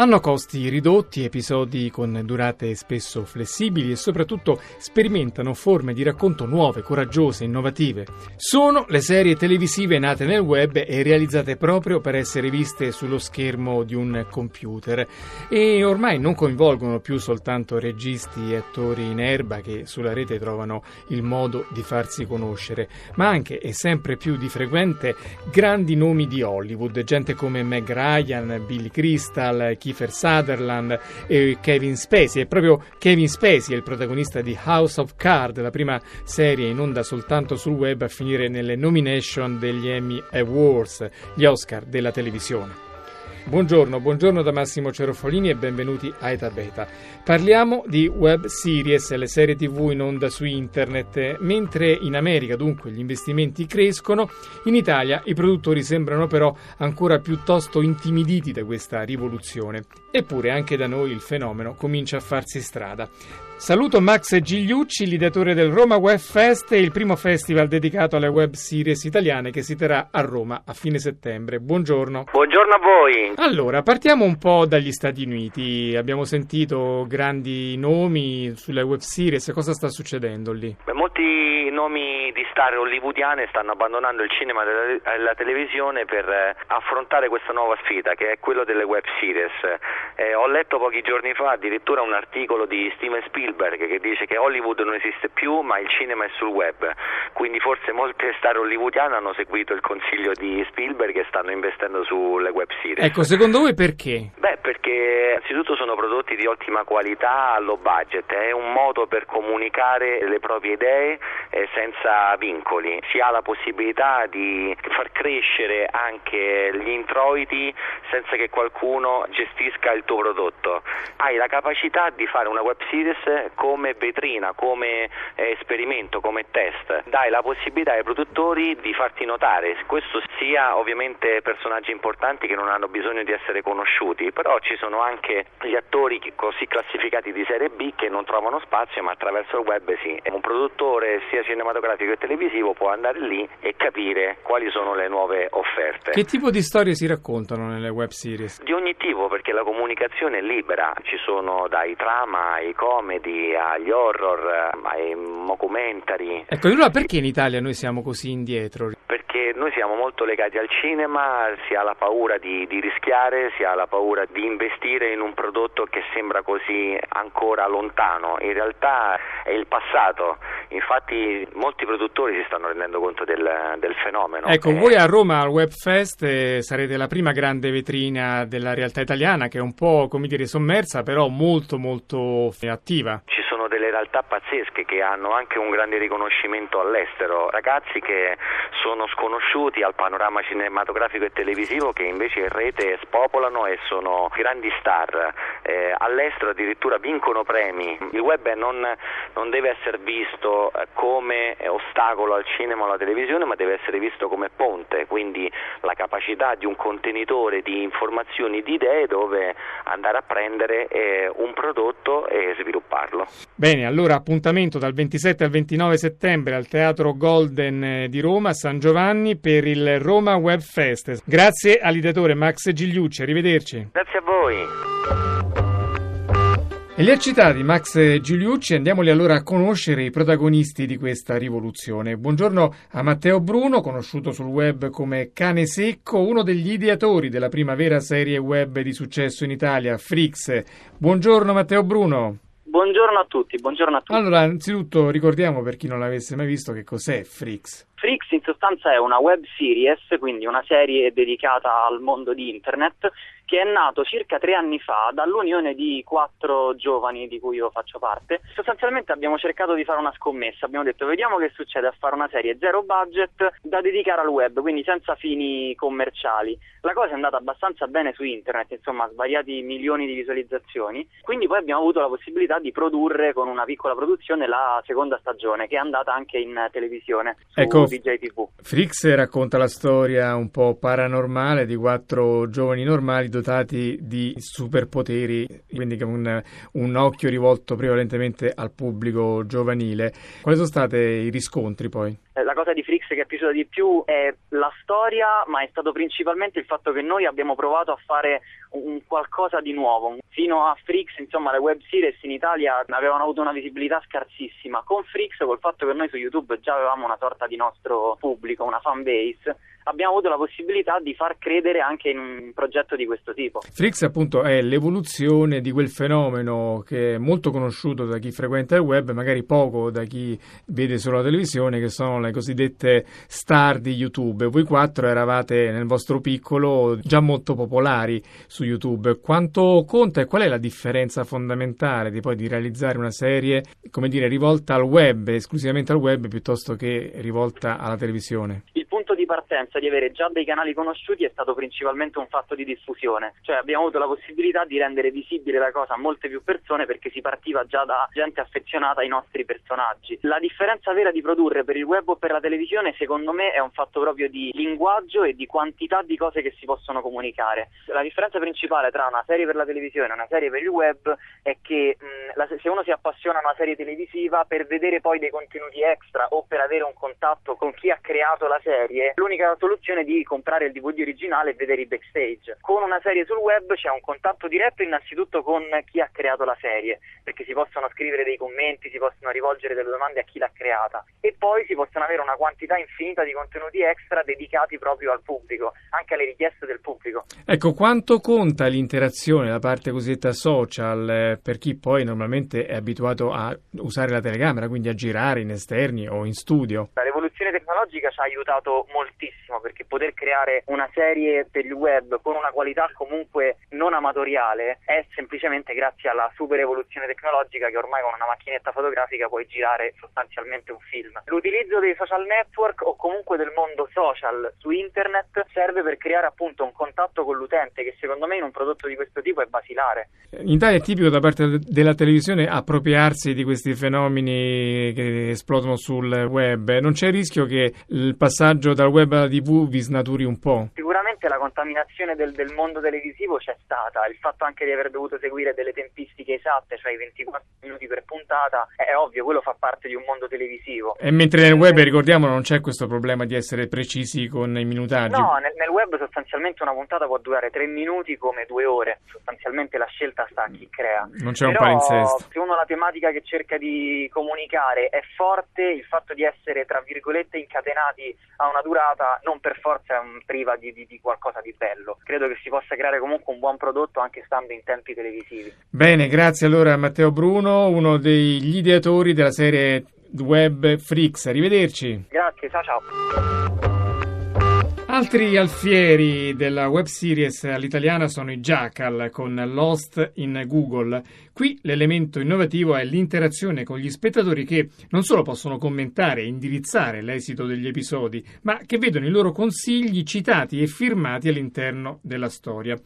Hanno costi ridotti, episodi con durate spesso flessibili e soprattutto sperimentano forme di racconto nuove, coraggiose, innovative. Sono le serie televisive nate nel web e realizzate proprio per essere viste sullo schermo di un computer e ormai non coinvolgono più soltanto registi e attori in erba che sulla rete trovano il modo di farsi conoscere, ma anche e sempre più di frequente grandi nomi di Hollywood, gente come Meg Ryan, Billy Crystal, Kiefer Sutherland e Kevin Spacey. È proprio Kevin Spacey il protagonista di House of Cards, la prima serie in onda soltanto sul web a finire nelle nomination degli Emmy Awards, gli Oscar della televisione. Buongiorno, buongiorno da Massimo Cerofolini e benvenuti a Eta Beta. Parliamo di web series, le serie tv in onda su internet. Mentre in America dunque gli investimenti crescono, in Italia i produttori sembrano però ancora piuttosto intimiditi da questa rivoluzione. Eppure anche da noi il fenomeno comincia a farsi strada. Saluto Max Gigliucci, l'ideatore del Roma Web Fest, il primo festival dedicato alle web series italiane che si terrà a Roma a fine settembre. Buongiorno. Buongiorno a voi. Allora, partiamo un po' dagli Stati Uniti. Abbiamo sentito grandi nomi sulle web series. Cosa sta succedendo lì? Beh, molti nomi di star hollywoodiane stanno abbandonando il cinema e la televisione per eh, affrontare questa nuova sfida che è quello delle web series. Eh, ho letto pochi giorni fa addirittura un articolo di Steven Spielberg Spielberg che dice che Hollywood non esiste più ma il cinema è sul web, quindi forse molte star hollywoodiane hanno seguito il consiglio di Spielberg e stanno investendo sulle web series. Ecco, secondo voi perché? Beh, perché innanzitutto sono prodotti di ottima qualità a low budget, è un modo per comunicare le proprie idee eh, senza vincoli, si ha la possibilità di far crescere anche gli introiti senza che qualcuno gestisca il tuo prodotto, hai la capacità di fare una web series come vetrina, come eh, esperimento, come test, dai la possibilità ai produttori di farti notare, questo sia ovviamente personaggi importanti che non hanno bisogno di essere conosciuti, però ci sono anche gli attori così classificati di serie B che non trovano spazio ma attraverso il web sì, un produttore sia cinematografico che televisivo può andare lì e capire quali sono le nuove offerte. Che tipo di storie si raccontano nelle web series? Di ogni tipo perché la comunicazione è libera, ci sono dai trama ai comedy comedy, agli horror, ai documentari. Ecco, allora perché in Italia noi siamo così indietro? Perché noi siamo molto legati al cinema, si ha la paura di, di rischiare, si ha la paura di investire in un prodotto che sembra così ancora lontano. In realtà è il passato. Infatti molti produttori si stanno rendendo conto del, del fenomeno. Ecco, eh... voi a Roma al Webfest eh, sarete la prima grande vetrina della realtà italiana che è un po', come dire, sommersa, però molto molto attiva. Ci sono delle realtà pazzesche che hanno anche un grande riconoscimento all'estero, ragazzi che sono sconosciuti al panorama cinematografico e televisivo che invece in rete spopolano e sono grandi star, eh, all'estero addirittura vincono premi, il web non, non deve essere visto eh, come ostacolo al cinema o alla televisione ma deve essere visto come ponte, quindi la capacità di un contenitore di informazioni, di idee dove andare a prendere eh, un prodotto e svilupparlo. Bene, allora appuntamento dal 27 al 29 settembre al Teatro Golden eh, di Roma, San Giovanni, per il Roma Web Fest. Grazie all'ideatore Max Gigliucci, arrivederci. Grazie a voi. E li ha citati Max Giuliucci, andiamoli allora a conoscere i protagonisti di questa rivoluzione. Buongiorno a Matteo Bruno, conosciuto sul web come Cane Secco, uno degli ideatori della prima vera serie web di successo in Italia, Frix. Buongiorno Matteo Bruno. Buongiorno a tutti, buongiorno a tutti. Allora, anzitutto ricordiamo per chi non l'avesse mai visto che cos'è Frix. Frix in sostanza è una web series, quindi una serie dedicata al mondo di internet che è nato circa tre anni fa dall'unione di quattro giovani di cui io faccio parte. Sostanzialmente abbiamo cercato di fare una scommessa, abbiamo detto vediamo che succede a fare una serie zero budget da dedicare al web, quindi senza fini commerciali. La cosa è andata abbastanza bene su internet, insomma svariati milioni di visualizzazioni, quindi poi abbiamo avuto la possibilità di produrre con una piccola produzione la seconda stagione che è andata anche in televisione ecco, DJ Rai TV. Frix racconta la storia un po' paranormale di quattro giovani normali dotati di superpoteri, quindi con un, un occhio rivolto prevalentemente al pubblico giovanile. Quali sono stati i riscontri poi? Eh, la cosa di Frix che è piaciuta di più è la storia, ma è stato principalmente il fatto che noi abbiamo provato a fare un qualcosa di nuovo. Fino a Frix, insomma, le web series in Italia avevano avuto una visibilità scarsissima. Con Frix, col fatto che noi su YouTube già avevamo una sorta di nostro pubblico, una fan base, abbiamo avuto la possibilità di far credere anche in un progetto di questo tipo. Frix appunto è l'evoluzione di quel fenomeno che è molto conosciuto da chi frequenta il web, magari poco da chi vede solo la televisione, che sono le cosiddette star di YouTube. Voi quattro eravate nel vostro piccolo già molto popolari su YouTube. Quanto conta e qual è la differenza fondamentale di poi di realizzare una serie, come dire, rivolta al web, esclusivamente al web piuttosto che rivolta alla televisione? Partenza di avere già dei canali conosciuti è stato principalmente un fatto di diffusione, cioè abbiamo avuto la possibilità di rendere visibile la cosa a molte più persone perché si partiva già da gente affezionata ai nostri personaggi. La differenza vera di produrre per il web o per la televisione secondo me è un fatto proprio di linguaggio e di quantità di cose che si possono comunicare. La differenza principale tra una serie per la televisione e una serie per il web è che mh, la, se uno si appassiona a una serie televisiva per vedere poi dei contenuti extra o per avere un contatto con chi ha creato la serie, l'unica soluzione è di comprare il DVD originale e vedere i backstage. Con una serie sul web c'è un contatto diretto innanzitutto con chi ha creato la serie, perché si possono scrivere dei commenti, si possono rivolgere delle domande a chi l'ha creata e poi si possono avere una quantità infinita di contenuti extra dedicati proprio al pubblico, anche alle richieste del pubblico. Ecco, quanto conta l'interazione, la parte cosiddetta social, eh, per chi poi normalmente è abituato a usare la telecamera, quindi a girare in esterni o in studio? Tecnologica ci ha aiutato moltissimo perché poter creare una serie per il web con una qualità comunque non amatoriale è semplicemente grazie alla super evoluzione tecnologica che ormai con una macchinetta fotografica puoi girare sostanzialmente un film. L'utilizzo dei social network o comunque del mondo social su internet serve per creare appunto un contatto con l'utente che secondo me in un prodotto di questo tipo è basilare. In Italia è tipico da parte della televisione appropriarsi di questi fenomeni che esplodono sul web. Non c'è il rischio che il passaggio dal web alla TV vi snaturi un po'? Sicuramente la contaminazione del, del, mondo televisivo c'è stata, il fatto anche di aver dovuto seguire delle tempistiche esatte, cioè i 24 minuti per puntata, è ovvio, quello fa parte di un mondo televisivo. E mentre nel web, ricordiamo, non c'è questo problema di essere precisi con i minutaggi. No, nel, nel web sostanzialmente una puntata può durare 3 minuti come 2 ore, sostanzialmente la scelta sta a chi crea. Non c'è Però, un palinsesto. Se uno la tematica che cerca di comunicare è forte, il fatto di essere, tra virgolette, incatenati a una durata non per forza è un, priva di, di, di qualcosa di bello. Credo che si possa creare comunque un buon prodotto anche stando in tempi televisivi. Bene, grazie allora a Matteo Bruno, uno degli ideatori della serie web Frix. Arrivederci. Grazie, ciao ciao. Altri alfieri della web series all'italiana sono i Jackal con Lost in Google. Qui l'elemento innovativo è l'interazione con gli spettatori che non solo possono commentare e indirizzare l'esito degli episodi, ma che vedono i loro consigli citati e firmati all'interno della storia.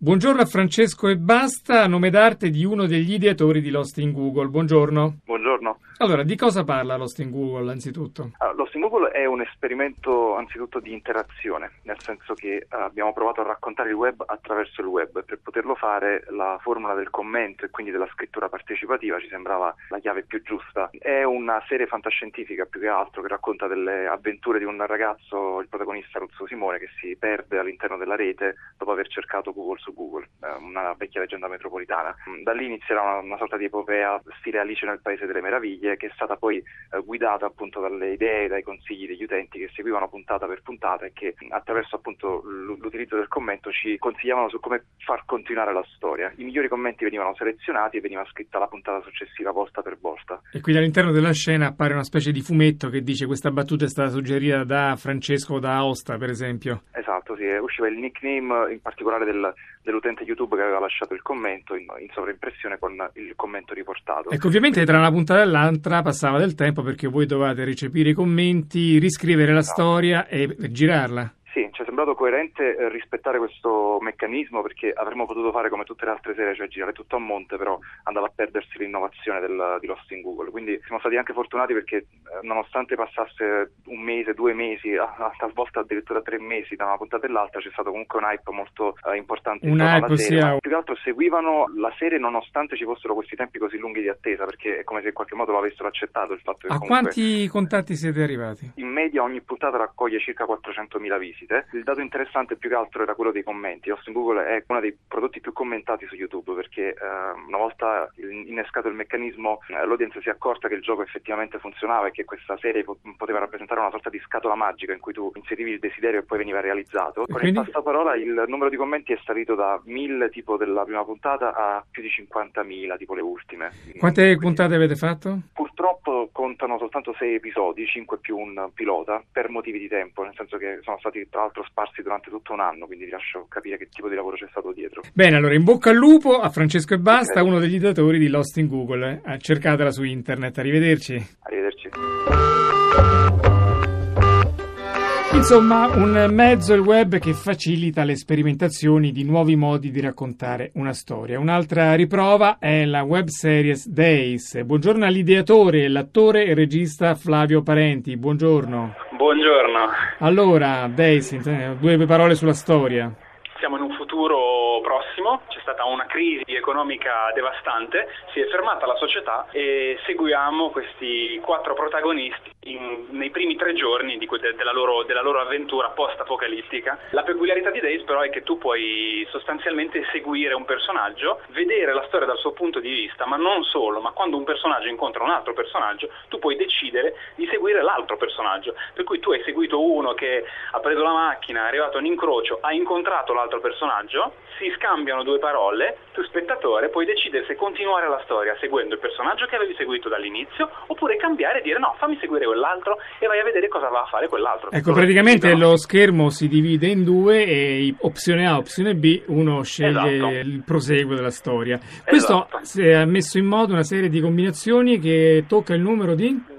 Buongiorno a Francesco e Basta, nome d'arte di uno degli ideatori di Lost in Google. Buongiorno. Buongiorno. Allora, di cosa parla Lost in Google anzitutto? Allora, Lost in Google è un esperimento anzitutto di interazione, nel senso che uh, abbiamo provato a raccontare il web attraverso il web. Per poterlo fare la formula del commento e quindi della scrittura partecipativa ci sembrava la chiave più giusta. È una serie fantascientifica più che altro che racconta delle avventure di un ragazzo, il protagonista Ruzzo Simone, che si perde all'interno della rete dopo aver cercato Google su Google, eh, una vecchia leggenda metropolitana. Da lì inizierà una, una sorta di epopea stile Alice nel Paese delle Meraviglie che è stata poi eh, guidata appunto dalle idee, dai consigli degli utenti che seguivano puntata per puntata e che attraverso appunto l'utilizzo del commento ci consigliavano su come far continuare la storia. I migliori commenti venivano selezionati e veniva scritta la puntata successiva volta per volta. E quindi all'interno della scena appare una specie di fumetto che dice questa battuta è stata suggerita da Francesco da Aosta, per esempio. Esatto, sì, usciva il nickname in particolare del, dell'utente YouTube che aveva lasciato il commento in, in sovraimpressione con il commento riportato. Ecco, ovviamente tra una puntata e l'altra passava del tempo perché voi dovevate recepire i commenti, riscrivere la esatto. storia e girarla. Sì, c'è sembrato coerente eh, rispettare questo meccanismo perché avremmo potuto fare come tutte le altre serie, cioè girare tutto a monte, però andava a perdersi l'innovazione del, di Lost in Google. Quindi siamo stati anche fortunati perché eh, nonostante passasse un mese, due mesi, a, talvolta addirittura tre mesi da una puntata all'altra, c'è stato comunque un hype molto uh, importante. Un hype sia... Più che altro seguivano la serie nonostante ci fossero questi tempi così lunghi di attesa perché è come se in qualche modo l'avessero accettato il fatto che A comunque... quanti contatti siete arrivati? In media ogni puntata raccoglie circa 400.000 visite. Il dato interessante più che altro era quello dei commenti. Austin Google è uno dei prodotti più commentati su YouTube perché eh, una volta innescato il meccanismo eh, l'audience si è accorta che il gioco effettivamente funzionava e che questa serie po- poteva rappresentare una sorta di scatola magica in cui tu inserivi il desiderio e poi veniva realizzato. Con quindi... il passaparola il numero di commenti è salito da 1000 tipo della prima puntata a più di 50.000 tipo le ultime. Quante quindi... puntate avete fatto? Purtroppo contano soltanto 6 episodi, 5 più un pilota, per motivi di tempo, nel senso che sono stati tra l'altro sparsi durante tutto un anno, quindi vi lascio capire che tipo di lavoro c'è stato dietro. Bene, allora in bocca al lupo a Francesco e Basta, okay. uno degli datori di Lost in Google. Eh. Cercatela su internet. Arrivederci. Arrivederci. Insomma, un mezzo, il web, che facilita le sperimentazioni di nuovi modi di raccontare una storia. Un'altra riprova è la web series Days. Buongiorno all'ideatore, l'attore e regista Flavio Parenti. Buongiorno. Buongiorno. Allora, Days, due parole sulla storia. Siamo in un futuro prossimo, stata una crisi economica devastante, si è fermata la società e seguiamo questi quattro protagonisti in, nei primi tre giorni di, de, della, loro, della, loro, avventura post-apocalittica. La peculiarità di Days però è che tu puoi sostanzialmente seguire un personaggio, vedere la storia dal suo punto di vista, ma non solo, ma quando un personaggio incontra un altro personaggio, tu puoi decidere di seguire l'altro personaggio. Per cui tu hai seguito uno che ha preso la macchina, è arrivato a un incrocio, ha incontrato l'altro personaggio, si scambiano due parole, tu spettatore puoi decidere se continuare la storia seguendo il personaggio che avevi seguito dall'inizio oppure cambiare e dire no, fammi seguire quell'altro e vai a vedere cosa va a fare quell'altro. Ecco, praticamente no? lo schermo si divide in due e opzione A, opzione B, uno sceglie esatto. il proseguo della storia. Questo esatto. ha messo in moto una serie di combinazioni che tocca il numero di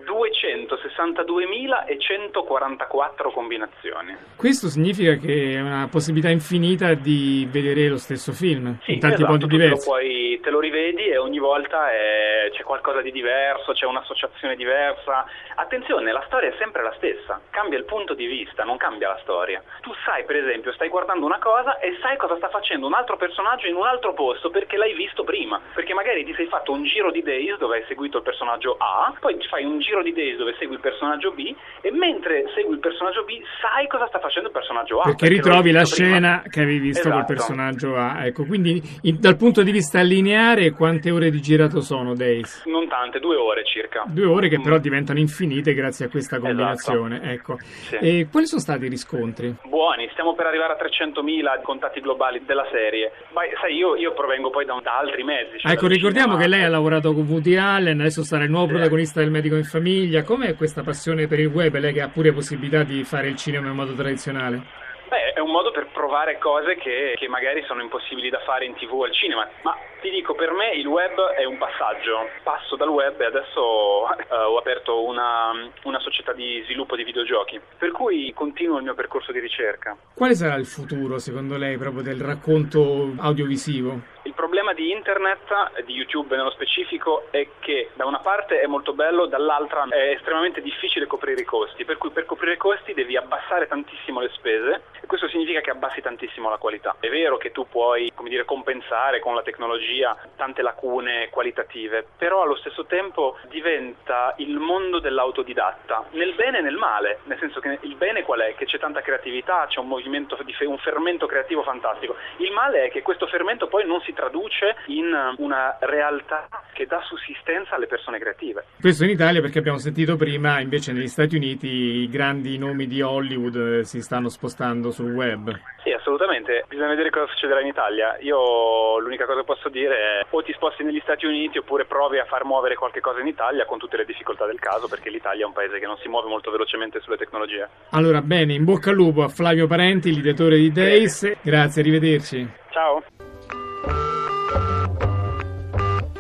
62.144 combinazioni. Questo significa che è una possibilità infinita di vedere lo stesso film sì, in tanti esatto, modi diversi. Poi te lo rivedi e ogni volta è, c'è qualcosa di diverso, c'è un'associazione diversa. Attenzione, la storia è sempre la stessa, cambia il punto di vista, non cambia la storia. Tu sai, per esempio, stai guardando una cosa e sai cosa sta facendo un altro personaggio in un altro posto perché l'hai visto prima. Perché magari ti sei fatto un giro di Days dove hai seguito il personaggio A, poi fai un giro di Days dove segui il personaggio B e mentre segui il personaggio B sai cosa sta facendo il personaggio A. Perché, perché ritrovi la scena che avevi visto esatto. col personaggio A. Ecco, quindi in, dal punto di vista lineare quante ore di girato sono Days? Non tante, due ore circa. Due ore che però diventano infinite grazie a questa combinazione. Esatto. Ecco. Sì. E quali sono stati i riscontri? Buoni, stiamo per arrivare a 300.000 contatti globali della serie. Ma sai, io, io provengo poi da, da altri mezzi. Cioè ecco, ricordiamo cinema. che lei ha lavorato con Woody Allen, adesso sarà il nuovo sì. protagonista del Medico in Famiglia. Com'è questa passione per il web? Lei che ha pure possibilità di fare il cinema in modo tradizionale? Beh, è un modo per provare cose che, che, magari sono impossibili da fare in tv o al cinema, ma ti dico, per me il web è un passaggio. Passo dal web e adesso uh, ho aperto una, una, società di sviluppo di videogiochi, per cui continuo il mio percorso di ricerca. Quale sarà il futuro, secondo lei, proprio del racconto audiovisivo? Il problema di internet, di YouTube nello specifico, è che da una parte è molto bello, dall'altra è estremamente difficile coprire i costi, per cui per coprire i costi devi abbassare tantissimo le spese e questo significa che abbassi tantissimo la qualità. È vero che tu puoi, dire, compensare con la tecnologia tante lacune qualitative, però allo stesso tempo diventa il mondo dell'autodidatta, nel bene e nel male, nel senso che il bene qual è? Che c'è tanta creatività, c'è un movimento, un fermento creativo fantastico. Il male è che questo fermento poi non si traduce in una realtà che dà sussistenza alle persone creative. Questo in Italia perché abbiamo sentito prima, invece negli Stati Uniti i grandi nomi di Hollywood eh, si stanno spostando sul web. Sì, assolutamente. Bisogna vedere cosa succederà in Italia. Io l'unica cosa che posso dire è o ti sposti negli Stati Uniti oppure provi a far muovere qualche cosa in Italia con tutte le difficoltà del caso perché l'Italia è un paese che non si muove molto velocemente sulle tecnologie. Allora, bene, in bocca al lupo a Flavio Parenti, l'ideatore di Days. Grazie, arrivederci. Ciao.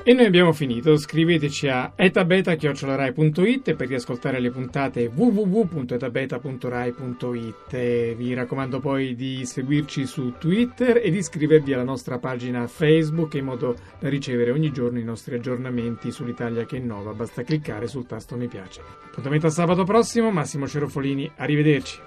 E noi abbiamo finito, scriveteci a etabeta.rai.it per riascoltare le puntate www.etabeta.rai.it. Vi raccomando poi di seguirci su Twitter e di iscrivervi alla nostra pagina Facebook in modo da ricevere ogni giorno i nostri aggiornamenti sull'Italia che innova. Basta cliccare sul tasto mi piace. Appuntamento a sabato prossimo, Massimo Cerofolini, arrivederci.